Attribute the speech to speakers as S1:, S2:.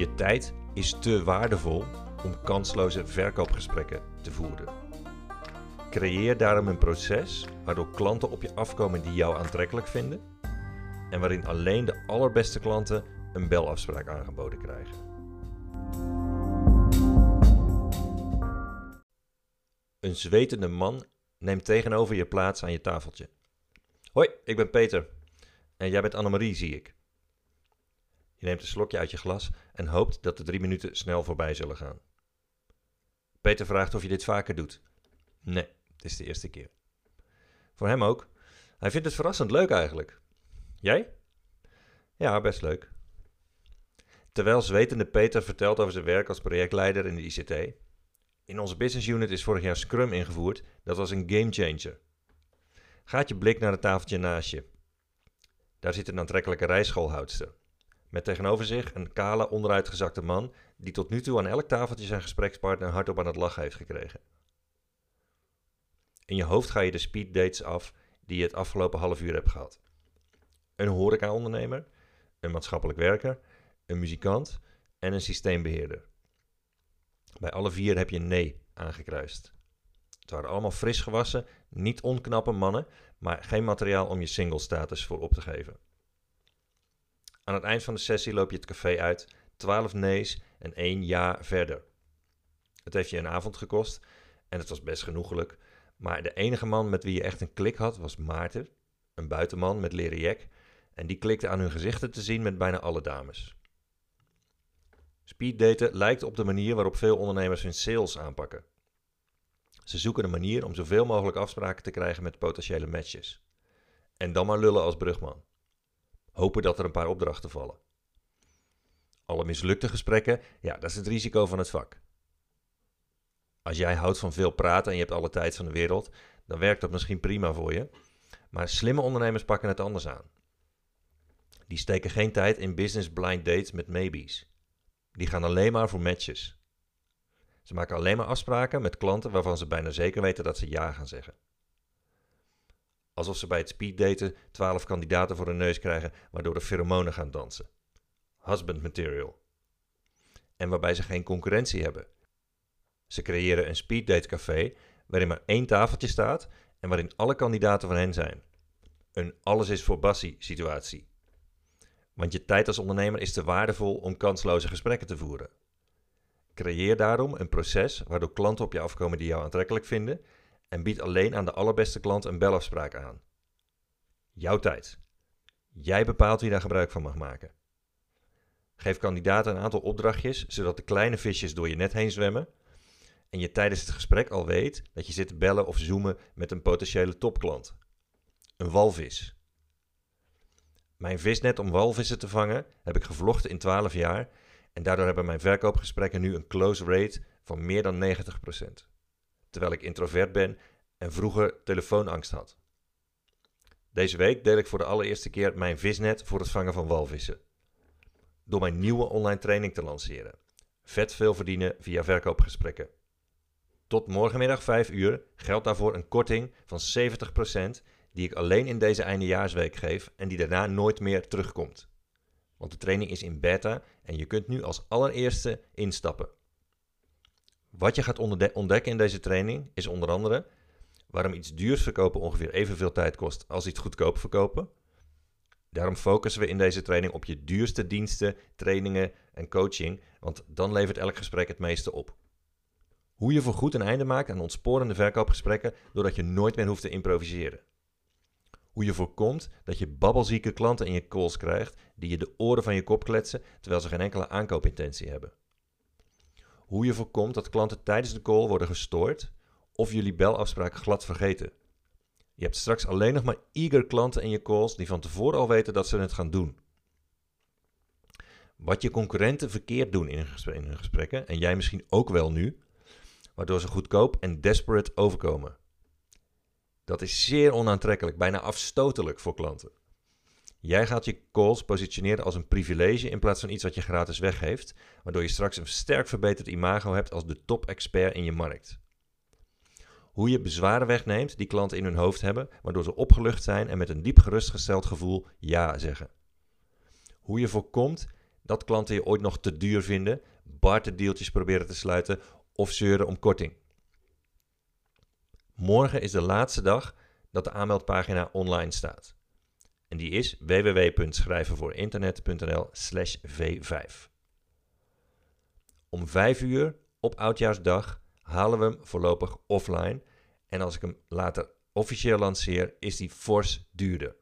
S1: Je tijd is te waardevol om kansloze verkoopgesprekken te voeren. Creëer daarom een proces waardoor klanten op je afkomen die jou aantrekkelijk vinden en waarin alleen de allerbeste klanten een belafspraak aangeboden krijgen. Een zwetende man neemt tegenover je plaats aan je tafeltje. Hoi, ik ben Peter. En jij bent Annemarie, zie ik. Je neemt een slokje uit je glas en hoopt dat de drie minuten snel voorbij zullen gaan. Peter vraagt of je dit vaker doet. Nee, het is de eerste keer. Voor hem ook. Hij vindt het verrassend leuk eigenlijk. Jij? Ja, best leuk. Terwijl zwetende Peter vertelt over zijn werk als projectleider in de ICT. In onze business unit is vorig jaar Scrum ingevoerd. Dat was een gamechanger. Gaat je blik naar het tafeltje naast je. Daar zit een aantrekkelijke rijschoolhoudster. Met tegenover zich een kale, onderuitgezakte man die tot nu toe aan elk tafeltje zijn gesprekspartner hardop aan het lachen heeft gekregen. In je hoofd ga je de speeddates af die je het afgelopen half uur hebt gehad. Een horeca-ondernemer, een maatschappelijk werker, een muzikant en een systeembeheerder. Bij alle vier heb je nee aangekruist. Het waren allemaal fris gewassen, niet onknappe mannen, maar geen materiaal om je single status voor op te geven. Aan het eind van de sessie loop je het café uit, 12 nee's en één ja verder. Het heeft je een avond gekost en het was best genoegelijk, maar de enige man met wie je echt een klik had was Maarten, een buitenman met leren jek, en die klikte aan hun gezichten te zien met bijna alle dames. Speeddaten lijkt op de manier waarop veel ondernemers hun sales aanpakken. Ze zoeken een manier om zoveel mogelijk afspraken te krijgen met potentiële matches. En dan maar lullen als brugman. Hopen dat er een paar opdrachten vallen. Alle mislukte gesprekken, ja, dat is het risico van het vak. Als jij houdt van veel praten en je hebt alle tijd van de wereld, dan werkt dat misschien prima voor je. Maar slimme ondernemers pakken het anders aan. Die steken geen tijd in business blind dates met maybes. Die gaan alleen maar voor matches. Ze maken alleen maar afspraken met klanten waarvan ze bijna zeker weten dat ze ja gaan zeggen. Alsof ze bij het speeddaten 12 kandidaten voor hun neus krijgen, waardoor de pheromonen gaan dansen. Husband material. En waarbij ze geen concurrentie hebben. Ze creëren een speeddate café waarin maar één tafeltje staat en waarin alle kandidaten van hen zijn. Een alles is voor Bassie situatie. Want je tijd als ondernemer is te waardevol om kansloze gesprekken te voeren. Creëer daarom een proces waardoor klanten op je afkomen die jou aantrekkelijk vinden en bied alleen aan de allerbeste klant een belafspraak aan. Jouw tijd. Jij bepaalt wie daar gebruik van mag maken. Geef kandidaten een aantal opdrachtjes zodat de kleine visjes door je net heen zwemmen en je tijdens het gesprek al weet dat je zit te bellen of zoomen met een potentiële topklant. Een walvis. Mijn visnet om walvissen te vangen heb ik gevlochten in 12 jaar en daardoor hebben mijn verkoopgesprekken nu een close rate van meer dan 90%. Terwijl ik introvert ben en vroeger telefoonangst had. Deze week deel ik voor de allereerste keer mijn visnet voor het vangen van walvissen. Door mijn nieuwe online training te lanceren. Vet veel verdienen via verkoopgesprekken. Tot morgenmiddag 5 uur geldt daarvoor een korting van 70% die ik alleen in deze eindejaarsweek geef en die daarna nooit meer terugkomt. Want de training is in beta en je kunt nu als allereerste instappen. Wat je gaat ontdekken in deze training is onder andere waarom iets duurs verkopen ongeveer evenveel tijd kost als iets goedkoop verkopen. Daarom focussen we in deze training op je duurste diensten, trainingen en coaching, want dan levert elk gesprek het meeste op. Hoe je voor goed een einde maakt aan ontsporende verkoopgesprekken doordat je nooit meer hoeft te improviseren. Hoe je voorkomt dat je babbelzieke klanten in je calls krijgt die je de oren van je kop kletsen terwijl ze geen enkele aankoopintentie hebben. Hoe je voorkomt dat klanten tijdens de call worden gestoord of jullie belafspraak glad vergeten. Je hebt straks alleen nog maar eager klanten in je calls die van tevoren al weten dat ze het gaan doen. Wat je concurrenten verkeerd doen in hun gesprekken, en jij misschien ook wel nu, waardoor ze goedkoop en desperate overkomen. Dat is zeer onaantrekkelijk, bijna afstotelijk voor klanten. Jij gaat je calls positioneren als een privilege in plaats van iets wat je gratis weggeeft, waardoor je straks een sterk verbeterd imago hebt als de top-expert in je markt. Hoe je bezwaren wegneemt die klanten in hun hoofd hebben, waardoor ze opgelucht zijn en met een diep gerustgesteld gevoel ja zeggen. Hoe je voorkomt dat klanten je ooit nog te duur vinden, barterdeeltjes proberen te sluiten of zeuren om korting. Morgen is de laatste dag dat de aanmeldpagina online staat. En die is www.schrijvenvoorinternet.nl/v5. Om 5 uur op oudjaarsdag halen we hem voorlopig offline. En als ik hem later officieel lanceer, is die fors duurder.